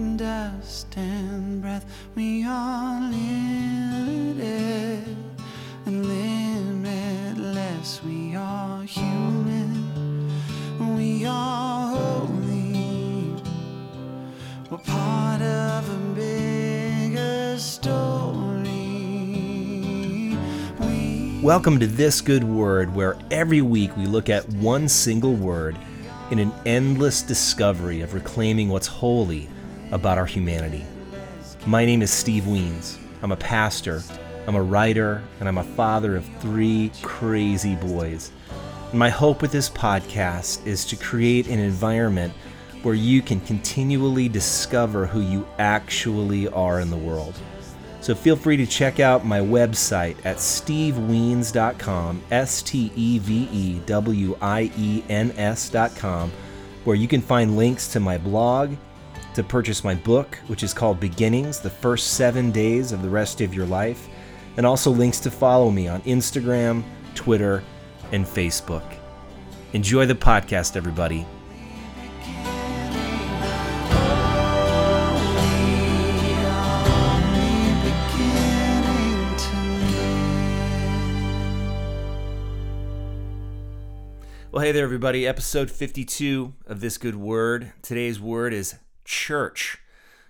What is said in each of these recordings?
dust and breath. We are limited and limitless. We are human. We are holy. We're part of a bigger story. We Welcome to This Good Word, where every week we look at one single word in an endless discovery of reclaiming what's holy about our humanity. My name is Steve Wiens. I'm a pastor, I'm a writer, and I'm a father of three crazy boys. And my hope with this podcast is to create an environment where you can continually discover who you actually are in the world. So feel free to check out my website at stevewiens.com, S T E V E W I E N S.com, where you can find links to my blog, to purchase my book, which is called Beginnings The First Seven Days of the Rest of Your Life, and also links to follow me on Instagram, Twitter, and Facebook. Enjoy the podcast, everybody. Well, hey there, everybody. Episode 52 of This Good Word. Today's word is church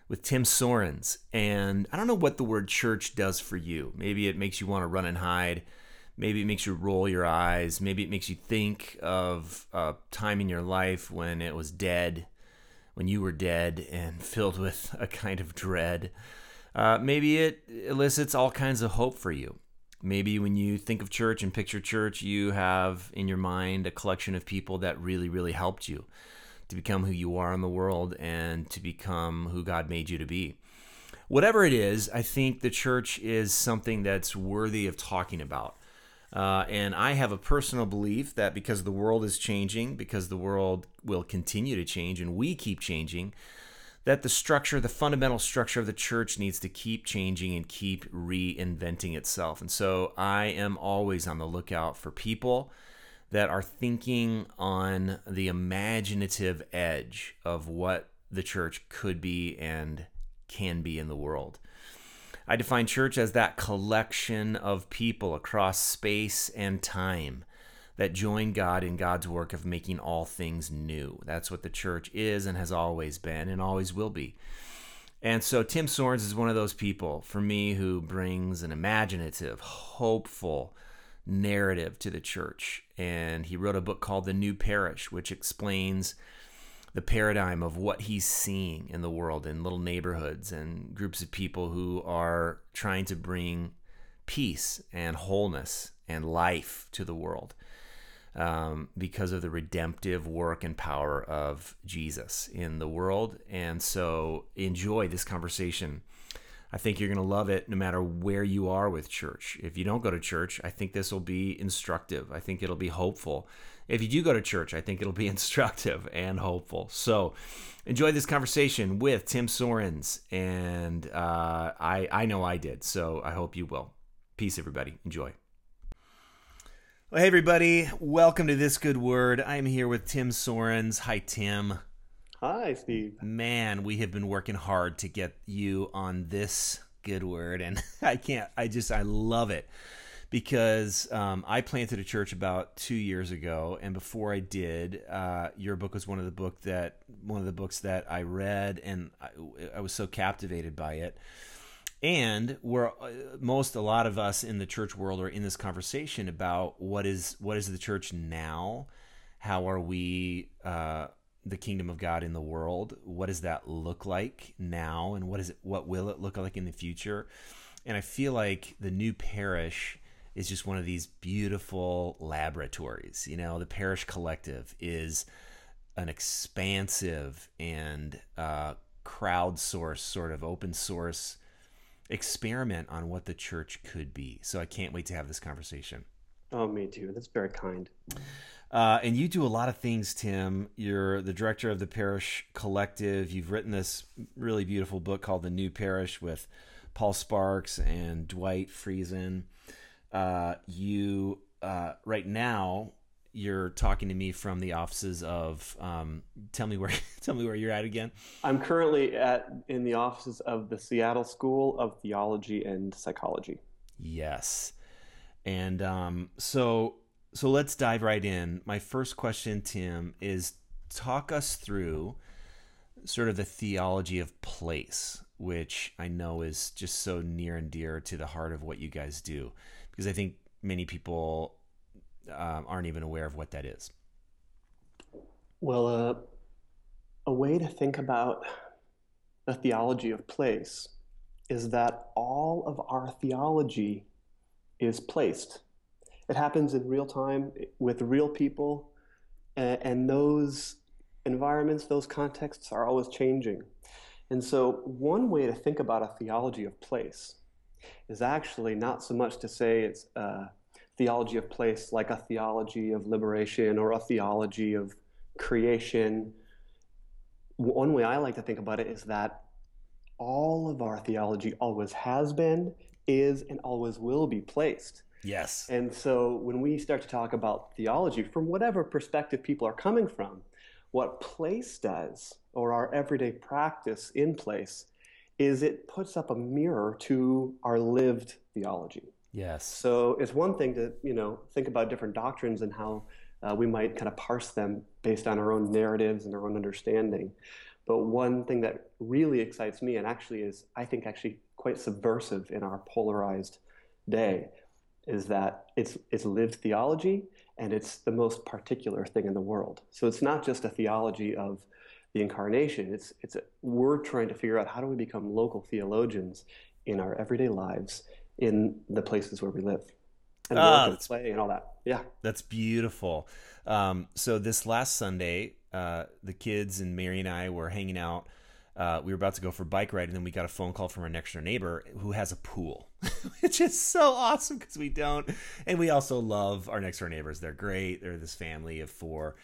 with Tim Soerens. And I don't know what the word church does for you. Maybe it makes you want to run and hide. Maybe it makes you roll your eyes. Maybe it makes you think of a time in your life when it was dead, when you were dead and filled with a kind of dread. Uh, maybe it elicits all kinds of hope for you. Maybe when you think of church and picture church, you have in your mind a collection of people that really, really helped you to become who you are in the world and to become who God made you to be. Whatever it is, I think the church is something that's worthy of talking about. Uh, and I have a personal belief that because the world is changing, because the world will continue to change, and we keep changing, that the structure, the fundamental structure of the church needs to keep changing and keep reinventing itself. And so I am always on the lookout for people that are thinking on the imaginative edge of what the church could be and can be in the world. I define church as that collection of people across space and time that join God in God's work of making all things new. That's what the church is and has always been and always will be. And so Tim Soerens is one of those people for me who brings an imaginative, hopeful narrative to the church. And he wrote a book called The New Parish, which explains the paradigm of what he's seeing in the world in little neighborhoods and groups of people who are trying to bring peace and wholeness and life to the world um, because of the redemptive work and power of Jesus in the world. And so enjoy this conversation. I think you're going to love it no matter where you are with church. If you don't go to church, I think this will be instructive. I think it'll be hopeful. If you do go to church, I think it'll be instructive and hopeful. So enjoy this conversation with Tim Soerens. And uh, I, I know I did. So I hope you will. Peace, everybody. Enjoy. Well, hey, everybody. Welcome to This Good Word. I'm here with Tim Soerens. Hi, Tim. Hi, Steve. Man, we have been working hard to get you on this good word, and I can't. I just I love it because um, I planted a church about two years ago, and before I did, uh, your book was one of the book that one of the books that I read, and I, I was so captivated by it. And we're uh, most a lot of us in the church world are in this conversation about what is what is the church now, how are we. Uh, the kingdom of God in the world. What does that look like now, and what is it? What will it look like in the future? And I feel like the new parish is just one of these beautiful laboratories. You know, the parish collective is an expansive and uh, crowdsourced sort of open source experiment on what the church could be. So I can't wait to have this conversation. Oh, me too. That's very kind. Uh, and you do a lot of things, Tim. You're the director of the Parish Collective. You've written this really beautiful book called The New Parish with Paul Sparks and Dwight Friesen. Uh, you uh, right now you're talking to me from the offices of. Um, tell me where. Tell me where you're at again. I'm currently at in the offices of the Seattle School of Theology and Psychology. Yes, and um, so so let's dive right in. My first question, Tim, is talk us through sort of the theology of place, which I know is just so near and dear to the heart of what you guys do, because I think many people um, aren't even aware of what that is. Well, uh, a way to think about the theology of place is that all of our theology is placed. It happens in real time with real people, and, and those environments, those contexts are always changing. And so, one way to think about a theology of place is actually not so much to say it's a theology of place like a theology of liberation or a theology of creation. One way I like to think about it is that all of our theology always has been, is, and always will be placed. Yes. And so when we start to talk about theology, from whatever perspective people are coming from, what place does, or our everyday practice in place, is it puts up a mirror to our lived theology. Yes. So it's one thing to you know think about different doctrines and how uh, we might kind of parse them based on our own narratives and our own understanding. But one thing that really excites me, and actually is I think actually quite subversive in our polarized day, is that it's it's lived theology and it's the most particular thing in the world. So it's not just a theology of the incarnation. It's it's a, we're trying to figure out how do we become local theologians in our everyday lives in the places where we live and Ah, work and play and all that. Yeah. That's beautiful. Um, so this last Sunday, uh, the kids and Mary and I were hanging out. Uh, we were about to go for a bike ride, and then we got a phone call from our next door neighbor who has a pool, which is so awesome because we don't. And we also love our next door neighbors. They're great. They're this family of four,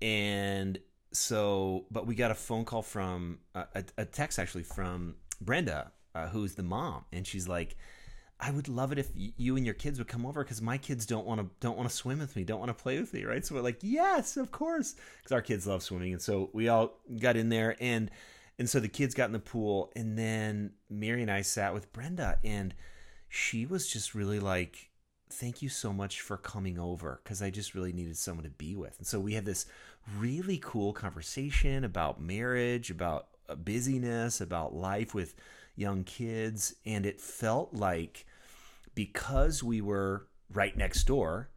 and so, but we got a phone call from uh, a, a text actually from Brenda, uh, who's the mom, and she's like. I would love it if you and your kids would come over because my kids don't want to don't want to swim with me, don't want to play with me, right? So we're like, yes, of course, because our kids love swimming, and so we all got in there, and and so the kids got in the pool, and then Mary and I sat with Brenda, and she was just really like, thank you so much for coming over because I just really needed someone to be with, and so we had this really cool conversation about marriage, about uh, busyness, about life with young kids, and it felt like because we were right next door,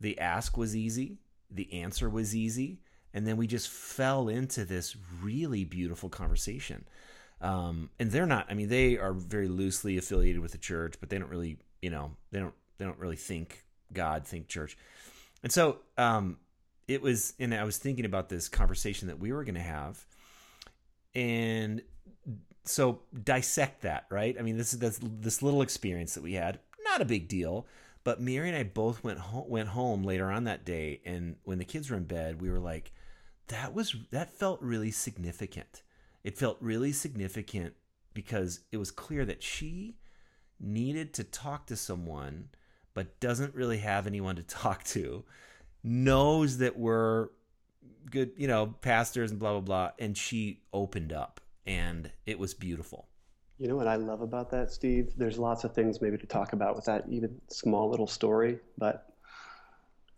the ask was easy, the answer was easy, and then we just fell into this really beautiful conversation. Um, and they're not, I mean, they are very loosely affiliated with the church, but they don't really, you know, they don't, they don't really think God, think church. And so, um, it was, and I was thinking about this conversation that we were going to have, and so dissect that, right? I mean, this is this, this little experience that we had, not a big deal, but Mary and I both went home, went home later on that day, and when the kids were in bed, we were like, that was that felt really significant. It felt really significant because it was clear that she needed to talk to someone, but doesn't really have anyone to talk to. Knows that we're good, you know, pastors and blah blah blah, and she opened up and it was beautiful. You know what I love about that, Steve? There's lots of things maybe to talk about with that even small little story, but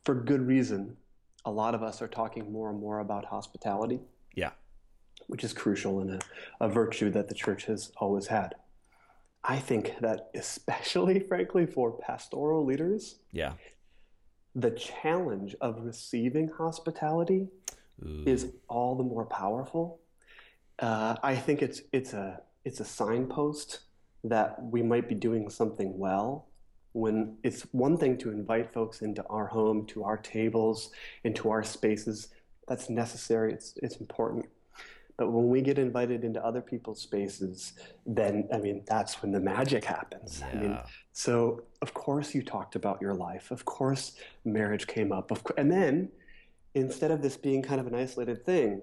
for good reason. A lot of us are talking more and more about hospitality, Yeah. which is crucial and a, a virtue that the church has always had. I think that, especially, frankly, for pastoral leaders, Yeah. the challenge of receiving hospitality Ooh. is all the more powerful. Uh, I think it's it's a it's a signpost that we might be doing something well. When it's one thing to invite folks into our home, to our tables, into our spaces, that's necessary. It's it's important. But when we get invited into other people's spaces, then I mean that's when the magic happens. I mean, Yeah. so of course you talked about your life. Of course marriage came up. Of course, and then instead of this being kind of an isolated thing,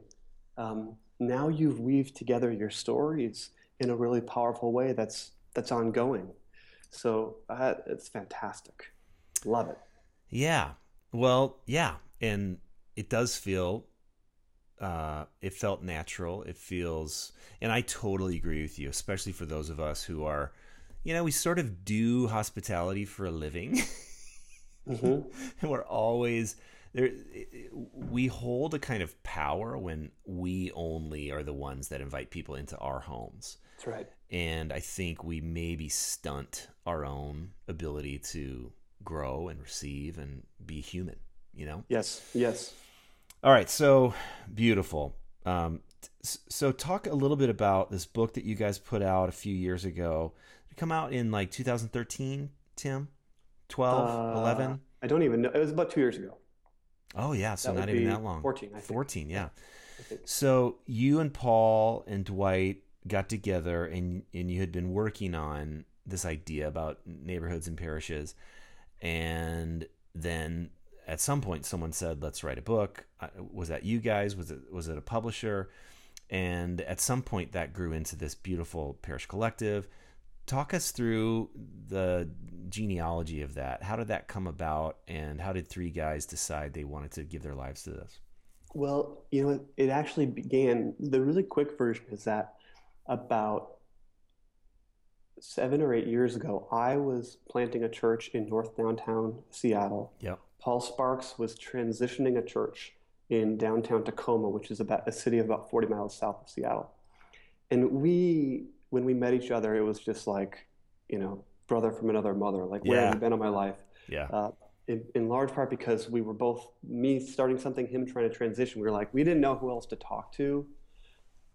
um, now you've weaved together your stories in a really powerful way that's that's ongoing. So uh, it's fantastic. Love it. Yeah. Well, yeah. and it does feel uh, it felt natural. It feels, and I totally agree with you, especially for those of us who are, you know, we sort of do hospitality for a living, Mm-hmm. and we're always there. We hold a kind of power when we only are the ones that invite people into our homes, That's right. and I think we maybe stunt our own ability to grow and receive and be human. You know. Yes. Yes. All right, so beautiful. Um, so talk a little bit about this book that you guys put out a few years ago. It come out in like 2013, Tim? 12, Uh, 11? I don't even know. It was about two years ago. Oh yeah, so not even that long. 14, I think. 14, yeah. So you and Paul and Dwight got together and and you had been working on this idea about neighborhoods and parishes and then at some point someone said let's write a book Uh, was that you guys was it was it a publisher and at some point that grew into this beautiful parish collective talk us through the genealogy of that how did that come about and how did three guys decide they wanted to give their lives to this Well, you know, it actually began. The really quick version is that about seven or eight years ago, I was planting a church in North Downtown Seattle. yep Paul Sparks was transitioning a church in downtown Tacoma, which is about a city of about 40 miles south of Seattle. And we, when we met each other, it was just like, you know, brother from another mother. Like, where Yeah. have you been all my life? yeah uh, in, in large part because we were both me starting something, him trying to transition. We were like, we didn't know who else to talk to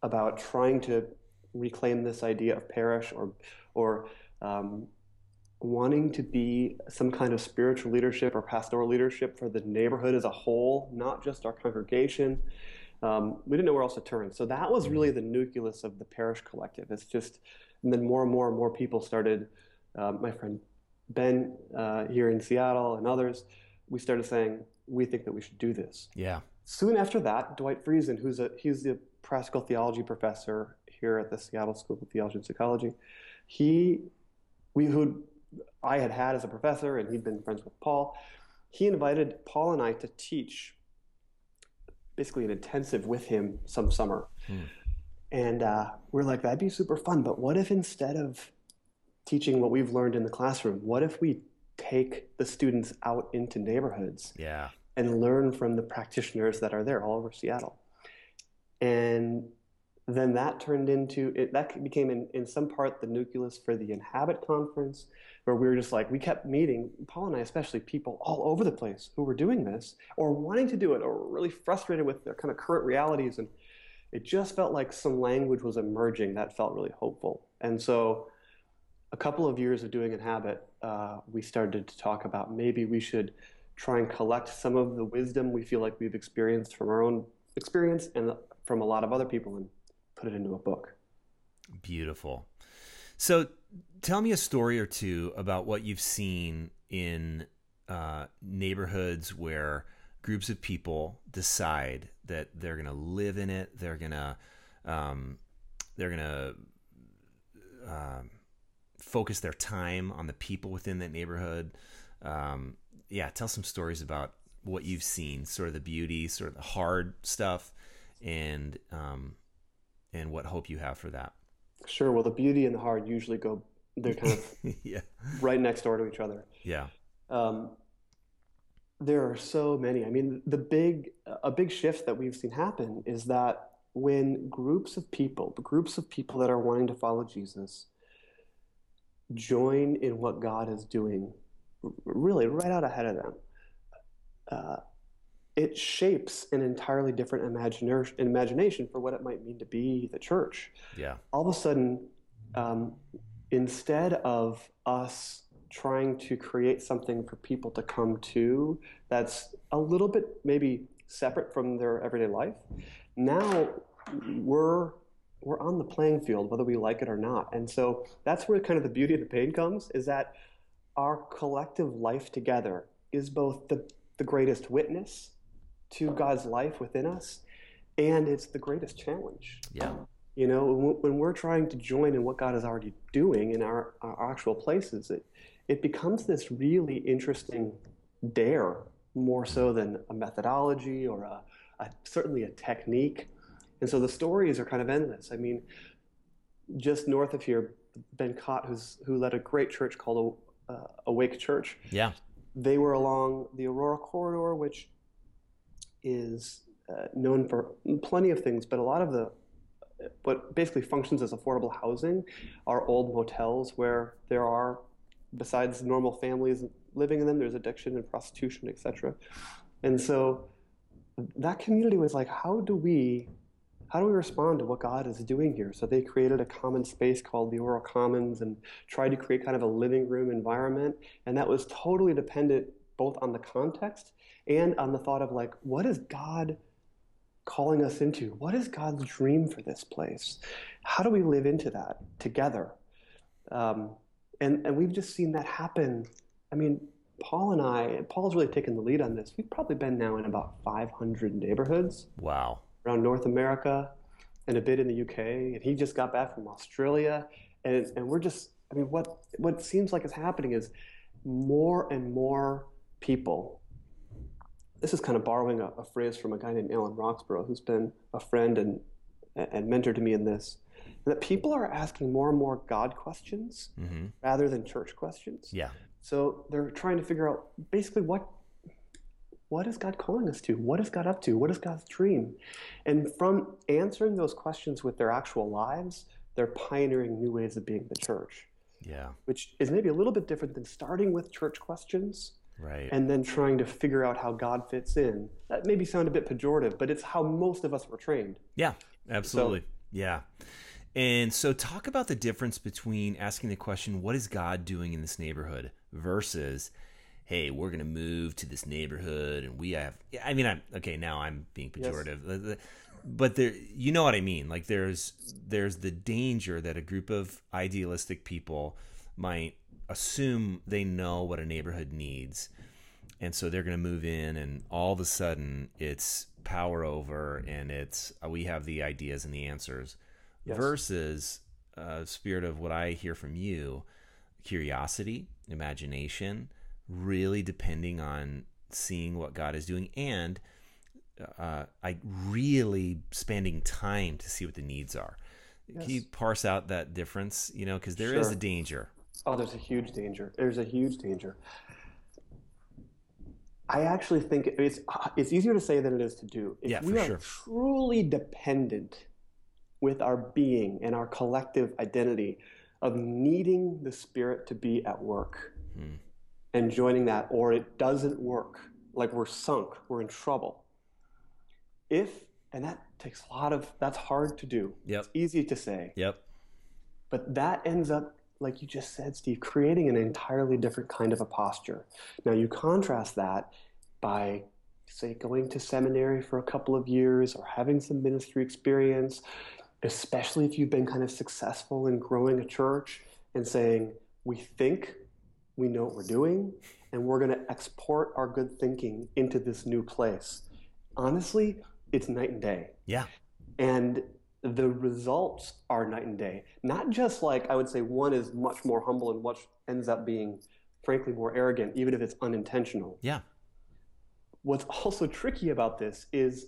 about trying to reclaim this idea of parish or or um, wanting to be some kind of spiritual leadership or pastoral leadership for the neighborhood as a whole, not just our congregation. Um, we didn't know where else to turn. So that was really the nucleus of the parish collective. It's just, and then more and more and more people started. Um, my friend Ben uh, here in Seattle and others, we started saying we think that we should do this. yeah Soon after that, Dwight Friesen, who's a he's the practical theology professor here at the Seattle School of Theology and Psychology, he we who I had had as a professor, and he'd been friends with Paul. He invited Paul and I to teach basically an intensive with him some summer. Hmm. And uh, we're like, that'd be super fun. But what if instead of teaching what we've learned in the classroom, what if we take the students out into neighborhoods yeah and learn from the practitioners that are there all over Seattle? And then that turned into it, that became in, in some part the nucleus for the Inhabit conference, where we were just like, we kept meeting, Paul and I especially, people all over the place who were doing this or wanting to do it or were really frustrated with their kind of current realities. And it just felt like some language was emerging that felt really hopeful. And so a couple of years of doing Inhabit, uh, we started to talk about maybe we should try and collect some of the wisdom we feel like we've experienced from our own experience and from a lot of other people and put it into a book. Beautiful. So tell me a story or two about what you've seen in uh, neighborhoods where groups of people decide that they're going to live in it. They're going to um, they're going to um, focus their time on the people within that neighborhood. Um, yeah, tell some stories about what you've seen, sort of the beauty, sort of the hard stuff, and um, and what hope you have for that. Sure. Well, the beauty and the hard usually go, they're kind of yeah, right next door to each other. yeah, Um, there are so many. I mean, the big, a big shift that we've seen happen is that when groups of people, groups of people that are wanting to follow Jesus, join in what God is doing, really right out ahead of them, uh, it shapes an entirely different imagination, imagination for what it might mean to be the church yeah, all of a sudden, um, instead of us trying to create something for people to come to that's a little bit maybe separate from their everyday life, now we're we're on the playing field whether we like it or not. And so that's where kind of the beauty of the pain comes is that our collective life together is both the, the greatest witness to God's life within us and it's the greatest challenge. yeah, You know, when, we're trying to join in what God is already doing in our, our actual places, it, it becomes this really interesting dare more so than a methodology or a, a certainly a technique. And so the stories are kind of endless. I mean, just north of here, Ben Katt, who's who led a great church called uh, Awake Church. Yeah. They were along the Aurora corridor, which is uh, known for plenty of things, but a lot of the what basically functions as affordable housing are old motels where there are, besides normal families living in them, there's addiction and prostitution, etc. And so that community was like, how do we how do we respond to what God is doing here? So they created a common space called the Aurora Commons and tried to create kind of a living room environment. And that was totally dependent both on the context and on the thought of like, what is God calling us into? What is God's dream for this place? How do we live into that together? Um, and, and we've just seen that happen. I mean, Paul and I, Paul's really taken the lead on this. We've probably been now in about 500 neighborhoods. Wow. Around North America and a bit in the UK. And he just got back from Australia. And, and we're just, I mean, what, what seems like is happening is more and more people this is kind of borrowing a, a, phrase from a guy named Alan Roxburgh, who's been a friend and, and mentor to me in this, that people are asking more and more God questions mm-hmm. rather than church questions. Yeah. So they're trying to figure out basically what what is God calling us to? What is God up to? What is God's dream? And from answering those questions with their actual lives, they're pioneering new ways of being the church. Yeah. Which is maybe a little bit different than starting with church questions right. and then trying to figure out how God fits in. That maybe sound a bit pejorative, but it's how most of us were trained. Yeah, absolutely. So, yeah. And so, talk about the difference between asking the question, What is God doing in this neighborhood? versus, Hey, we're going to move to this neighborhood and we have, I mean, I'm okay, now I'm being pejorative. Yes. But there, you know what I mean. Like there's there's the danger that a group of idealistic people might assume they know what a neighborhood needs. And so they're going to move in, and all of a sudden it's power over, and it's uh, we have the ideas and the answers, yes. versus a uh, spirit of what I hear from you curiosity, imagination, really depending on seeing what God is doing, and uh, I really spending time to see what the needs are. Yes. Can you parse out that difference? You know, because there sure. is a danger Oh, there's a huge danger. There's a huge danger. I actually think it's it's easier to say than it is to do. If yeah, we are sure. truly dependent with our being and our collective identity of needing the spirit to be at work hmm. and joining that, or it doesn't work, like we're sunk, we're in trouble. If and that takes a lot of that's hard to do. Yep. It's easy to say. Yep. But that ends up like you just said, Steve, creating an entirely different kind of a posture. Now, you contrast that by, say, going to seminary for a couple of years or having some ministry experience, especially if you've been kind of successful in growing a church and saying, we think we know what we're doing and we're going to export our good thinking into this new place. Honestly, it's night and day. Yeah. And the results are night and day. Not just like I would say one is much more humble and what ends up being frankly more arrogant, even if it's unintentional. Yeah. What's also tricky about this is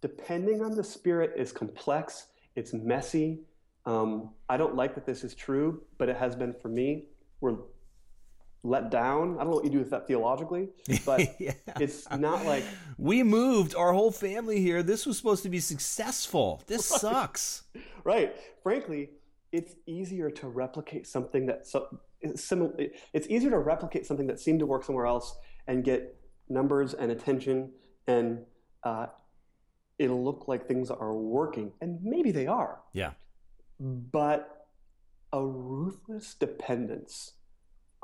depending on the spirit is complex, it's messy. Um, I don't like that this is true, but it has been for me. We're let down. I don't know what you do with that theologically, but yeah. it's not like we moved our whole family here. This was supposed to be successful. This right. sucks. Right. Frankly, it's easier to replicate something that so similar. It's easier to replicate something that seemed to work somewhere else and get numbers and attention, and uh, it'll look like things are working, and maybe they are. Yeah. But a ruthless dependence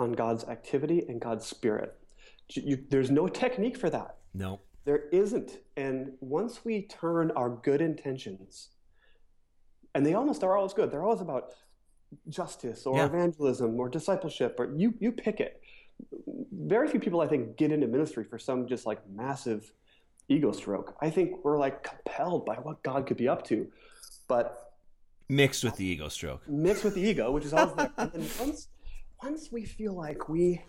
on God's activity and God's spirit. You, there's no technique for that. No. There isn't. And once we turn our good intentions, and they almost are always good, they're always about justice or yeah. evangelism or discipleship, or you, you pick it. Very few people, I think, get into ministry for some just like massive ego stroke. I think we're like compelled by what God could be up to. But mixed with the ego stroke. Mixed with the ego, which is always there. and once once we feel like we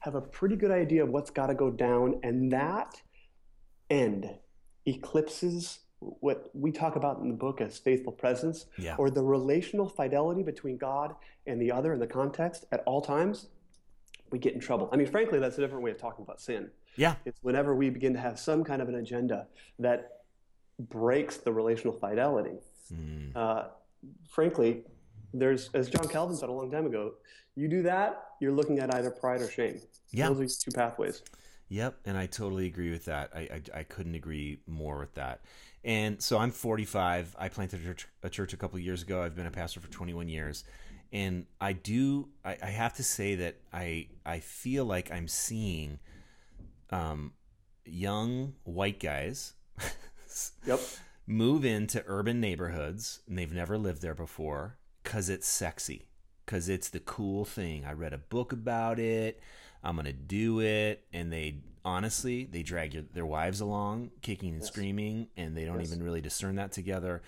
have a pretty good idea of what's got to go down, and that end eclipses what we talk about in the book as faithful presence Yeah. or the relational fidelity between God and the other in the context at all times, we get in trouble. I mean, frankly, that's a different way of talking about sin. Yeah. It's whenever we begin to have some kind of an agenda that breaks the relational fidelity. Mm. Uh, frankly, there's, as John Calvin said a long time ago, you do that, you're looking at either pride or shame. Yeah. Those are two pathways. Yep, and I totally agree with that. I, I, I couldn't agree more with that. And so I'm 45. I planted a church, a church a couple years ago. I've been a pastor for 21 years, and I do. I, I have to say that I I feel like I'm seeing um, young white guys Yep. move into urban neighborhoods and they've never lived there before because it's sexy because it's the cool thing. I read a book about it. I'm gonna do it. And they honestly they drag your, their wives along kicking and Yes. screaming and they don't Yes. even really discern that together.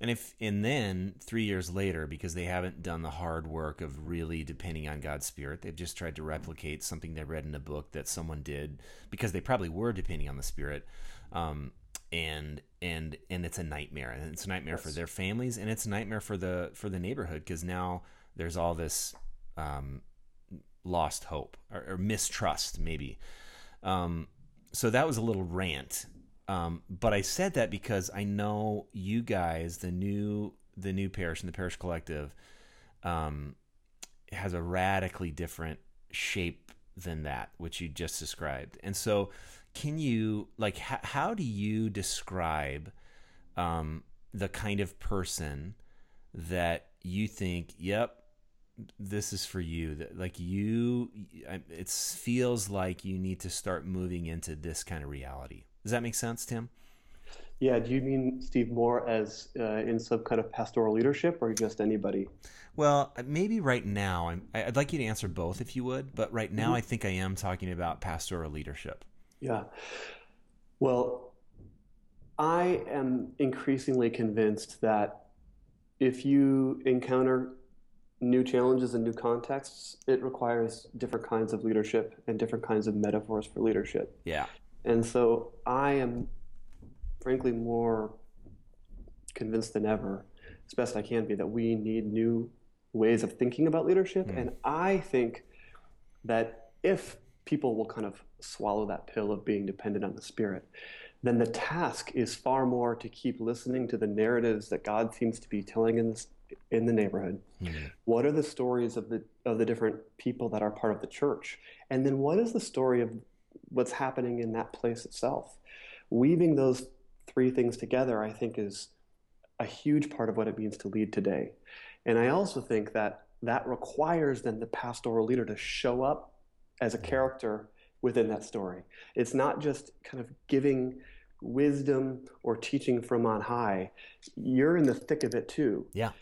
And if and then three years later because they haven't done the hard work of really depending on god's spirit they've just tried to replicate something they read in a book that someone did because they probably were depending on the spirit. Um, and and and it's a nightmare. And it's a nightmare for their families and it's a nightmare for the for the neighborhood because now there's all this um, lost hope or, or mistrust maybe. Um, so that was a little rant. Um, but i said that because i know you guys the new the new parish and the parish collective um, has a radically different shape than that which you just described. And so can you like h- how do you describe um, the kind of person that you think yep this is for you that like you it feels like you need to start moving into this kind of reality does that make sense tim Yeah. Do you mean, Steve, more as uh, in some kind of pastoral leadership or just anybody? well maybe right now I'm, i'd like you to answer both if you would but right now i think i am talking about pastoral leadership Yeah. Well, I am increasingly convinced that if you encounter new challenges and new contexts, it requires different kinds of leadership and different kinds of metaphors for leadership. yeah And so I am frankly more convinced than ever, as best I can be, that we need new ways of thinking about leadership. Mm. And I think that if people will kind of swallow that pill of being dependent on the Spirit, then the task is far more to keep listening to the narratives that God seems to be telling in this in the neighborhood. Mhm. What are the stories of the of the different people that are part of the church? And then what is the story of what's happening in that place itself? Weaving those three things together, I think, is a huge part of what it means to lead today. And I also think that that requires then the pastoral leader to show up as a character within that story. It's not just kind of giving wisdom or teaching from on high. You're in the thick of it too. Yeah.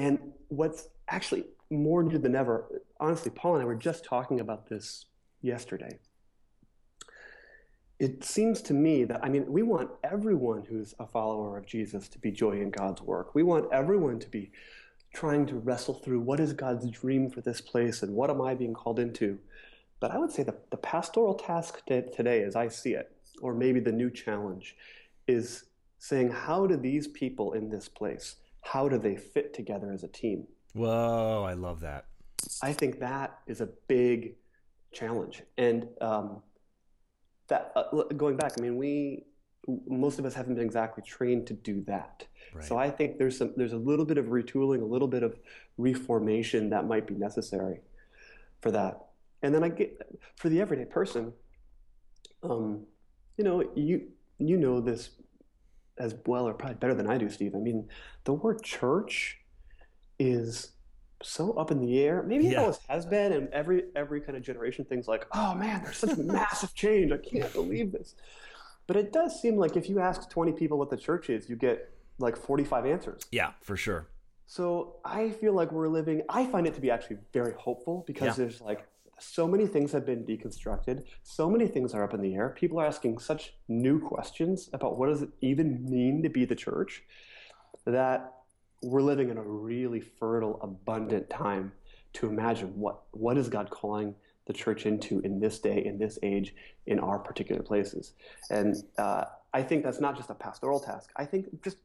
And what's actually more needed than ever, honestly, Paul and I were just talking about this yesterday. It seems to me that, I mean, we want everyone who's a follower of Jesus to be joy in God's work. We want everyone to be trying to wrestle through what is God's dream for this place and what am I being called into. But I would say the, the pastoral task today, as I see it, or maybe the new challenge, is saying, how do these people in this place, how do they fit together as a team? whoa i love that I think that is a big challenge. And um, that uh, going back, I mean, we most of us haven't been exactly trained to do that. right So I think there's some there's a little bit of retooling, a little bit of reformation that might be necessary for that. And then I get for the everyday person, um, you know, you you know this as well or probably better than I do, Steve. I mean, the word church is so up in the air. Maybe it Yeah. always has been, and every every kind of generation thinks like, oh man, there's such a massive change. I can't believe this. But it does seem like if you ask 20 people what the church is, you get like 45 answers. yeah for sure So I feel like we're living, I find it to be actually very hopeful because Yeah. there's like so many things have been deconstructed, so many things are up in the air. People are asking such new questions about what does it even mean to be the church that we're living in a really fertile, abundant time to imagine what what is God calling the church into in this day, in this age, in our particular places. And uh, I think that's not just a pastoral task. I think just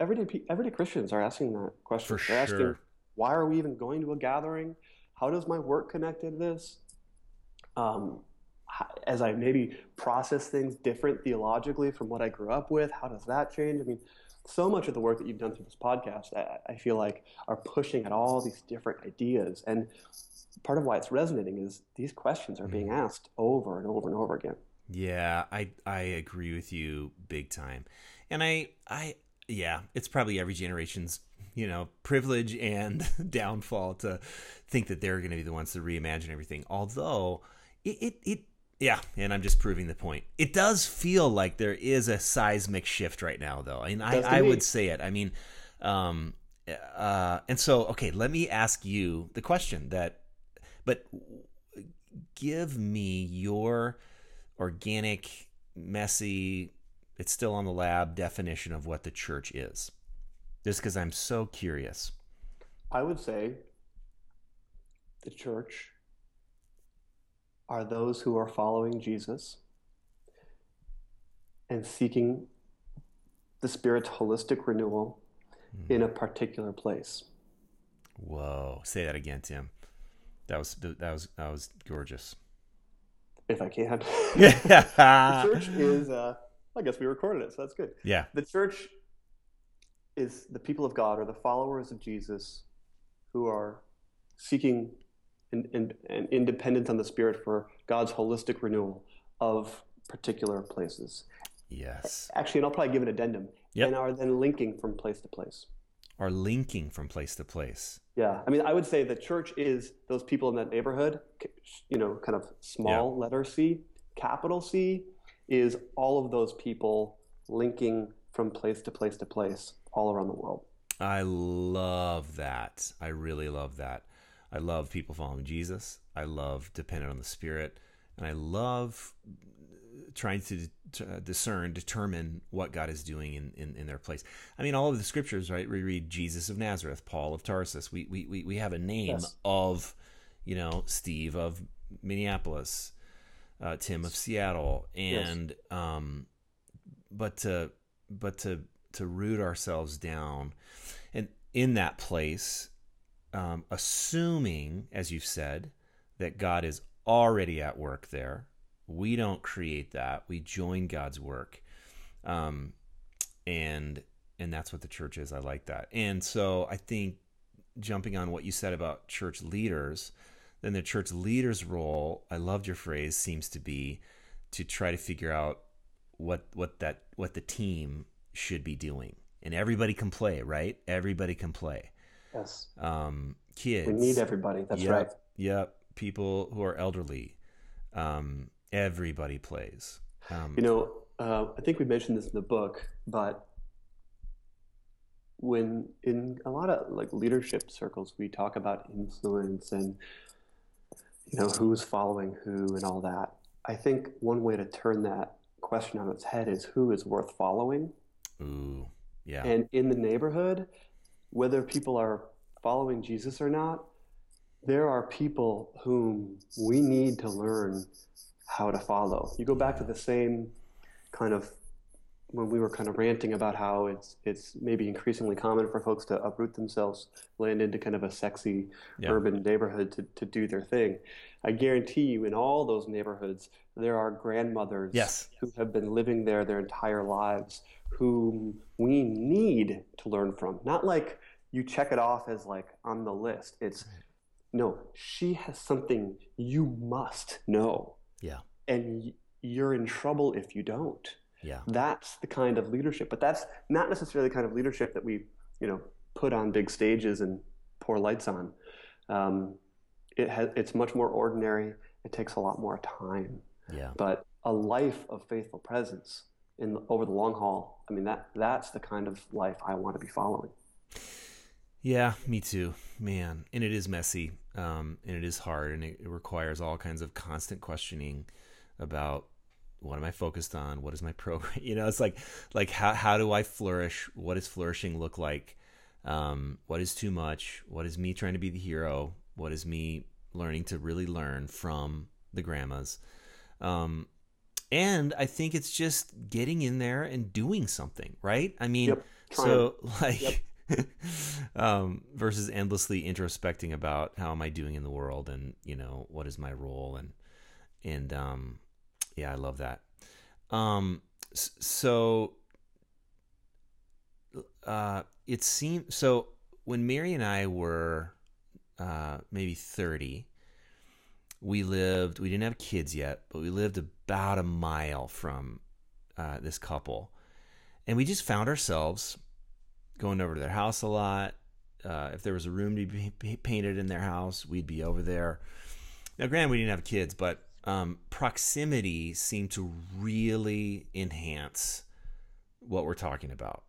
everyday everyday Christians are asking that question. For They're sure. asking, why are we even going to a gathering? How does my work connect to this? Um, as I maybe process things different theologically from what I grew up with, how does that change? I mean, so much of the work that you've done through this podcast, I, I feel like, are pushing at all these different ideas. And part of why it's resonating is these questions are being asked over and over and over again. Yeah, I I agree with you big time. And I I yeah, it's probably every generation's, you know, privilege and downfall to think that they're going to be the ones to reimagine everything. Although it, it it yeah, and I'm just proving the point. It does feel like there is a seismic shift right now though. I mean, I, I would say it. I mean, um uh and so okay, let me ask you the question that but give me your organic, messy, it's still on the lab definition of what the church is. Just because I'm so curious. I would say the church are those who are following Jesus and seeking the Spirit's holistic renewal in a particular place. Whoa! Say that again, Tim. That was that was that was gorgeous. If I can. Yeah. the church is, uh, I guess we recorded it, so that's good. yeah. The church is the people of God or the followers of Jesus who are seeking an, an, an independence on the Spirit for God's holistic renewal of particular places. Yes. Actually, and I'll probably give an addendum, Yep. and are then linking from place to place. Are linking from place to place. Yeah, I mean, I would say the church is those people in that neighborhood, you know, kind of small letter C, capital C, is all of those people linking from place to place to place all around the world. I love that. I really love that. I love people following Jesus. I love dependent on the Spirit, and I love trying to, to uh, discern, determine what God is doing in, in, in their place. I mean, all of the scriptures, right? We read Jesus of Nazareth, Paul of Tarsus. We we we, we have a name Yes. of, you know, Steve of Minneapolis, uh, Tim of Seattle, Yes. and um, but to but to to root ourselves down and in that place um, assuming as you've said that god is already at work there we don't create that. We join god's work. Um, and and that's what the church is. I like that. And so i think jumping on what you said about church leaders then the church leaders role i loved your phrase seems to be to try to figure out what what that what the team should be doing and everybody can play right everybody can play Yes. um kids We need everybody. That's yep, right. yep people who are elderly um everybody plays um You know, uh, I think we mentioned this in the book, but when in a lot of like leadership circles, we talk about influence and you know who's following who and all that. I think one way to turn that question on its head is who is worth following. ooh yeah And in the neighborhood, whether people are following Jesus or not, there are people whom we need to learn how to follow. You go back to the same kind of when we were kind of ranting about how it's it's maybe increasingly common for folks to uproot themselves, land into kind of a sexy Yeah. urban neighborhood to, to do their thing. I guarantee you in all those neighborhoods there are grandmothers Yes. who have been living there their entire lives whom we need to learn from. Not like you check it off as like on the list. It's no, she has something you must know, yeah and y- you're in trouble if you don't. Yeah That's the kind of leadership, but that's not necessarily the kind of leadership that we, you know, put on big stages and pour lights on. Um, it has, it's much more ordinary. It takes a lot more time yeah but a life of faithful presence in the, over the long haul i mean that that's the kind of life i want to be following Yeah, me too, man. And it is messy, um, and it is hard, and it, it requires all kinds of constant questioning about what am I focused on, what is my program. You know, it's like like how how do I flourish? What does flourishing look like? Um, what is too much? What is me trying to be the hero? What is me learning to really learn from the grandmas. Um, and I think it's just getting in there and doing something, right? I mean, Yep, so like um, versus endlessly introspecting about how am I doing in the world and you know what is my role and and um, yeah, I love that. Um, so uh, it seemed so when Mary and I were uh, maybe thirty. We lived. We didn't have kids yet, but we lived about a mile from uh, this couple, and we just found ourselves going over to their house a lot. Uh, if there was a room to be painted in their house, we'd be over there. Now, granted, we didn't have kids, but um, proximity seemed to really enhance what we're talking about.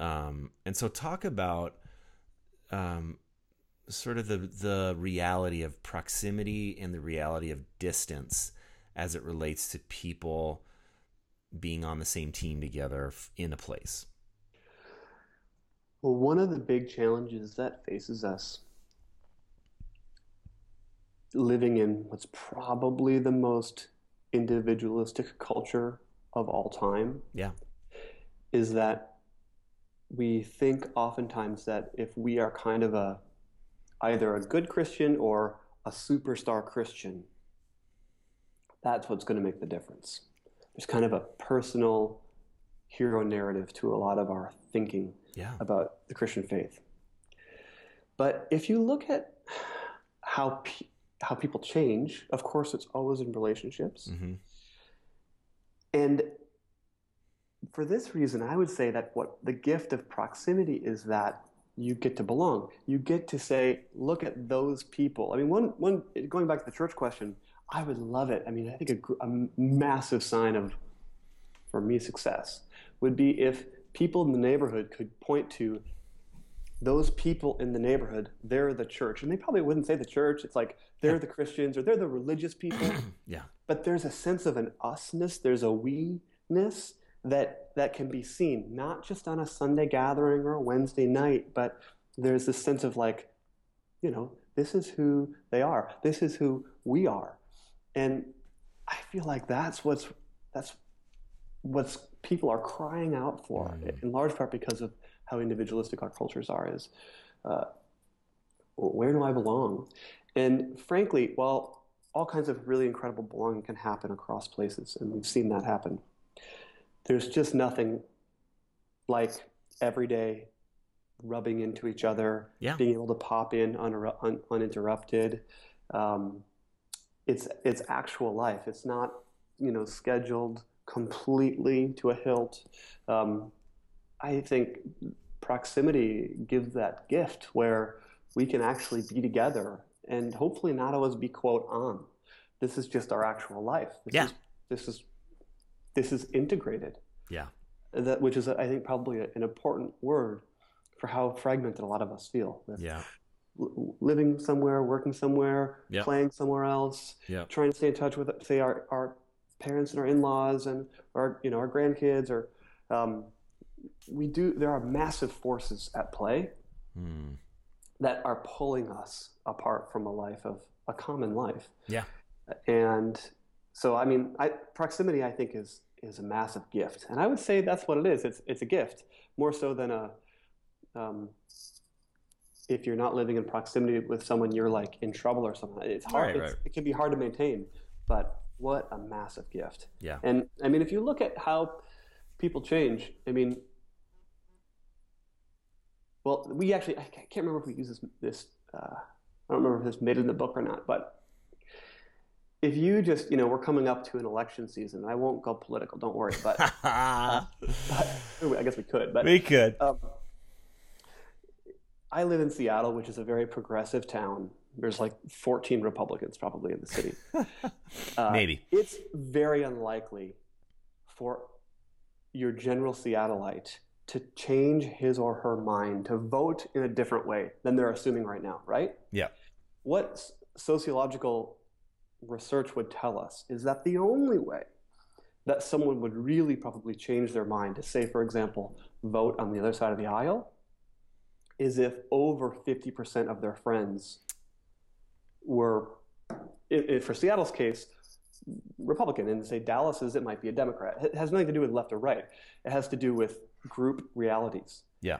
Um, and so, talk about um, sort of the the reality of proximity and the reality of distance as it relates to people being on the same team together in a place. Well, one of the big challenges that faces us living in what's probably the most individualistic culture of all time Yeah. is that we think oftentimes that if we are kind of a either a good Christian or a superstar Christian, that's what's going to make the difference. There's kind of a personal hero narrative to a lot of our thinking Yeah. about the Christian faith. But if you look at how how people change, of course, it's always in relationships. hmm And for this reason, I would say that what the gift of proximity is that you get to belong. You get to say, look at those people. I mean, one, one going back to the church question, I would love it. I mean, I think a, a massive sign of, for me, success would be if people in the neighborhood could point to those people in the neighborhood, they're the church. And they probably wouldn't say the church. It's like they're the Christians or they're the religious people Yeah. but there's a sense of an usness there's a we-ness that that can be seen not just on a sunday gathering or a wednesday night but there's this sense of like you know this is who they are this is who we are and i feel like that's what's that's what's people are crying out for Mm. in large part because of how individualistic our cultures are is uh, where do i belong and frankly while all kinds of really incredible belonging can happen across places, and we've seen that happen. There's just nothing like every day rubbing into each other, Yeah. being able to pop in uninter- un- uninterrupted. Um, it's it's actual life. It's not you know scheduled completely to a hilt. Um, I think proximity gives that gift where we can actually be together and hopefully not always be quote on. This is just our actual life. This Yeah. is this is this is integrated. Yeah. That which is I think probably an important word for how fragmented a lot of us feel Yeah. living somewhere, working somewhere, Yeah. playing somewhere else, Yeah. trying to stay in touch with say our, our parents and our in-laws and our you know our grandkids or um, we do there are massive forces at play Mm. that are pulling us apart from a life of a common life. Yeah. And so, I mean, I, proximity, I think, is is a massive gift, and I would say that's what it is. It's it's a gift more so than a. Um, if you're not living in proximity with someone, you're like in trouble or something. It's hard. Right, it's- right. It can be hard to maintain, but what a massive gift. Yeah. And I mean, if you look at how people change, I mean, well, we actually, I can't remember if we use this, this uh, I don't remember if this made it in the book or not, but if you just, you know, we're coming up to an election season. I won't go political, don't worry, but, but I guess we could. But we could. um, I live in Seattle, which is a very progressive town. There's like 14 Republicans probably in the city. Uh, Maybe. It's very unlikely for your general Seattleite to change his or her mind to vote in a different way than they're assuming right now, right? Yeah. What sociological research would tell us is that the only way that someone would really probably change their mind to say, for example, vote on the other side of the aisle is if over 50% of their friends were for Seattle's case, Republican, and say Dallas is, it might be a Democrat. It has nothing to do with left or right. It has to do with group realities. Yeah.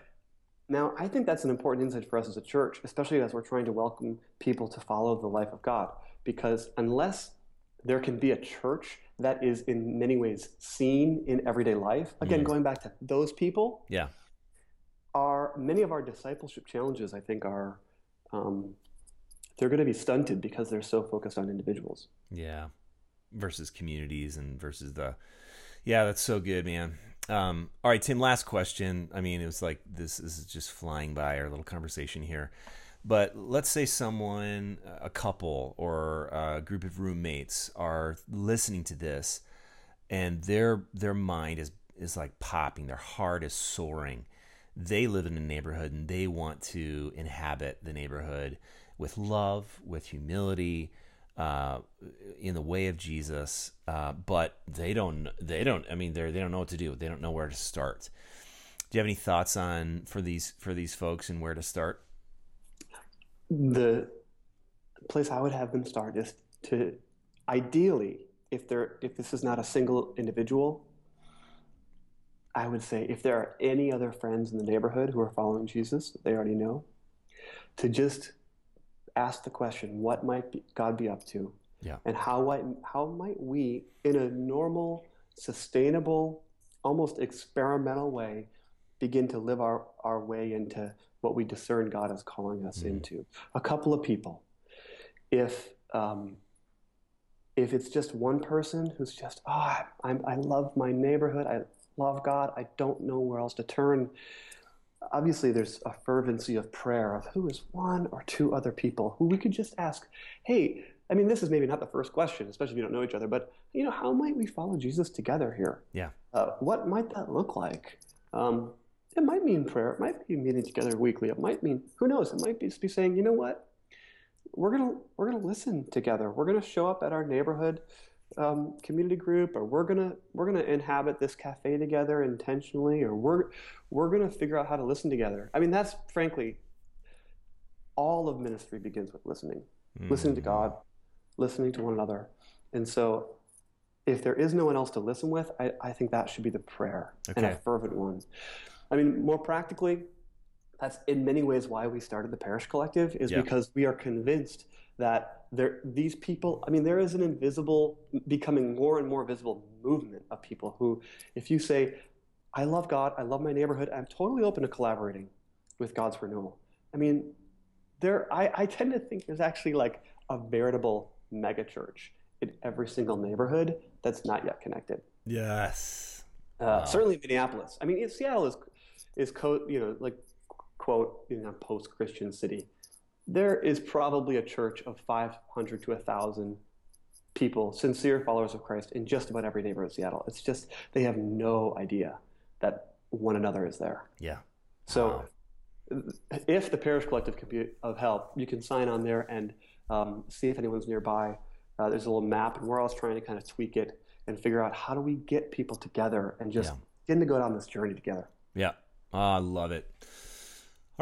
Now, I think that's an important insight for us as a church, especially as we're trying to welcome people to follow the life of God. Because unless there can be a church that is in many ways seen in everyday life, again, mm. going back to those people, yeah, are many of our discipleship challenges, I think, are um, they're going to be stunted because they're so focused on individuals. Yeah, versus communities and versus the, yeah, that's so good, man. Um, all right, Tim. Last question. I mean, it was like this, is just flying by our little conversation here. But let's say someone, a couple or a group of roommates are listening to this, and their their mind is is like popping, their heart is soaring. They live in a neighborhood and they want to inhabit the neighborhood with love, with humility, uh, in the way of Jesus, uh, but they don't. They don't. I mean, they they don't know what to do. They don't know where to start. Do you have any thoughts on for these for these folks and where to start? The place I would have them start is to ideally, if they're if this is not a single individual, I would say if there are any other friends in the neighborhood who are following Jesus, they already know, to just ask the question, what might God be up to? Yeah. And how, might, how might we, in a normal, sustainable, almost experimental way, begin to live our, our way into what we discern God is calling us mm into? A couple of people. If, um, if it's just one person who's just, oh, I'm, I love my neighborhood, I love God, I don't know where else to turn obviously there's a fervency of prayer of who is one or two other people who we could just ask, hey, I mean, this is maybe not the first question, especially if you don't know each other, but you know, how might we follow Jesus together here? Yeah. Uh, what might that look like? Um, it might mean prayer. It might be meeting together weekly. It might mean who knows? It might be, be saying, you know what? We're gonna we're gonna listen together. We're gonna show up at our neighborhood um, community group, or we're gonna we're gonna inhabit this cafe together intentionally, or we're we're gonna figure out how to listen together. I mean, that's frankly all of ministry begins with listening, mm. listening to God, listening to one another, and so if there is no one else to listen with, I, I think that should be the prayer okay. and a fervent one. I mean, more practically, that's in many ways why we started the parish collective is yeah. because we are convinced that there, these people, I mean, there is an invisible, becoming more and more visible movement of people who, if you say, I love God, I love my neighborhood, I'm totally open to collaborating with God's renewal. I mean, there, I, I tend to think there's actually like a veritable megachurch in every single neighborhood that's not yet connected. Yes. Uh, wow. Certainly Minneapolis. I mean, Seattle is, is co- you know, like, quote, you know, post-Christian city there is probably a church of 500 to 1,000 people, sincere followers of Christ, in just about every neighborhood of Seattle. It's just they have no idea that one another is there. Yeah. So, wow. if the parish collective can be of help, you can sign on there and um, see if anyone's nearby. Uh, there's a little map, and we're always trying to kind of tweak it and figure out how do we get people together and just yeah. getting to go down this journey together. Yeah. Oh, I love it.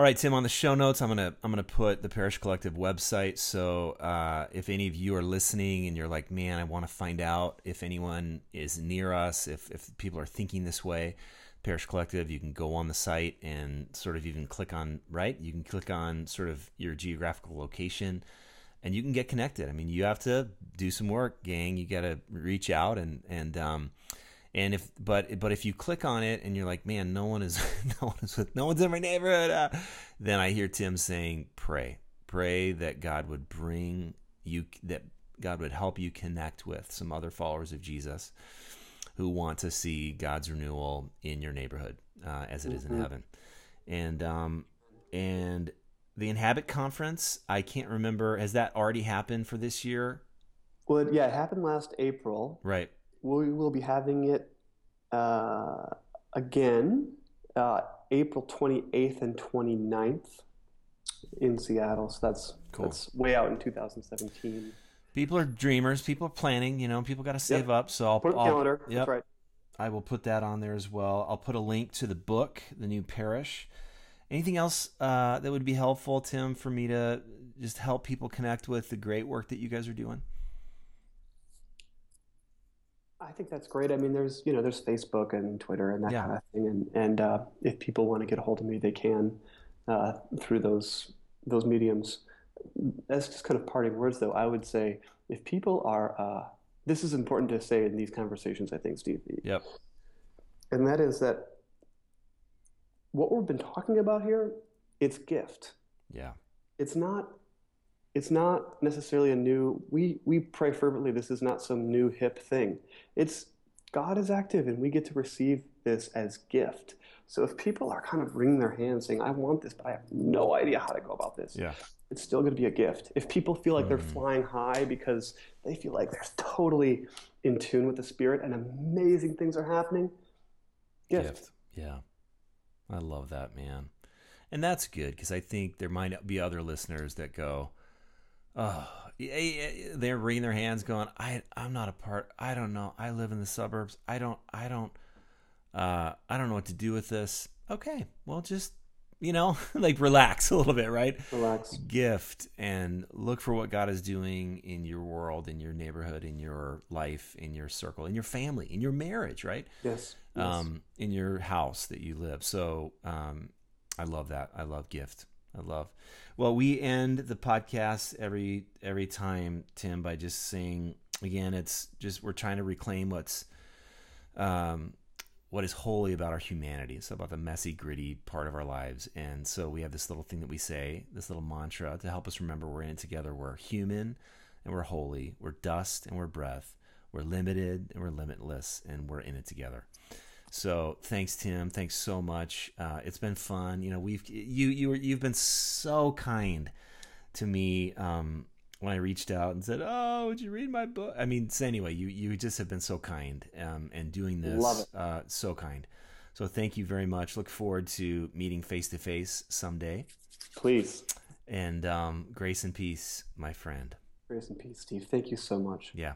All right, Tim. On the show notes, I'm gonna I'm gonna put the Parish Collective website. So uh, if any of you are listening and you're like, man, I want to find out if anyone is near us, if if people are thinking this way, Parish Collective, you can go on the site and sort of even click on right. You can click on sort of your geographical location, and you can get connected. I mean, you have to do some work, gang. You got to reach out and and um, and if but but if you click on it and you're like, man, no one is no one is with no one's in my neighborhood, uh, then I hear Tim saying, pray, pray that God would bring you that God would help you connect with some other followers of Jesus who want to see God's renewal in your neighborhood uh, as it is in mm-hmm. heaven, and um and the Inhabit conference. I can't remember. Has that already happened for this year? Well, yeah, it happened last April. Right we will be having it uh, again uh, April 28th and 29th in Seattle. So that's cool. that's way out in 2017. People are dreamers. People are planning. You know, people got to save yep. up. So I'll put a calendar. Yep. Right. I will put that on there as well. I'll put a link to the book, The New Parish. Anything else uh, that would be helpful, Tim, for me to just help people connect with the great work that you guys are doing? I think that's great. I mean, there's you know there's Facebook and Twitter and that Yeah. kind of thing, and and uh, if people want to get a hold of me, they can uh, through those those mediums. That's just kind of parting words, though, I would say if people are uh, this is important to say in these conversations. I think, Steve, Yep. and that is that what we've been talking about here, it's gift. Yeah. It's not it's not necessarily a new we we pray fervently this is not some new hip thing. It's God is active and we get to receive this as gift. So if people are kind of wringing their hands saying, I want this, but I have no idea how to go about this, Yeah. it's still going to be a gift. If people feel like they're Mm. flying high because they feel like they're totally in tune with the Spirit and amazing things are happening, gift. Yeah. I love that, man. And that's good because I think there might be other listeners that go, oh, they're wringing their hands going, I, I'm not a part. I don't know. I live in the suburbs. I don't, I don't, uh, I don't know what to do with this. Okay. Well, just, you know, like relax a little bit, right? Relax. gift and look for what God is doing in your world, in your neighborhood, in your life, in your circle, in your family, in your marriage, right? Yes. yes. Um, in your house that you live. So um, I love that. I love gift. I love. Well, we end the podcast every every time, Tim, by just saying again. It's just we're trying to reclaim what's um, what is holy about our humanity. It's about the messy, gritty part of our lives. And so we have this little thing that we say, this little mantra to help us remember we're in it together. We're human and we're holy. We're dust and we're breath. We're limited and we're limitless and we're in it together. So thanks, Tim. Thanks so much. Uh, it's been fun. You know, we've you you were you've been so kind to me um, when I reached out and said, "Oh, would you read my book?" I mean, so anyway, you you just have been so kind um, and doing this. Love it. Uh, so kind. So thank you very much. Look forward to meeting face to face someday. Please. And um, grace and peace, my friend. Grace and peace, Steve. Thank you so much. Yeah.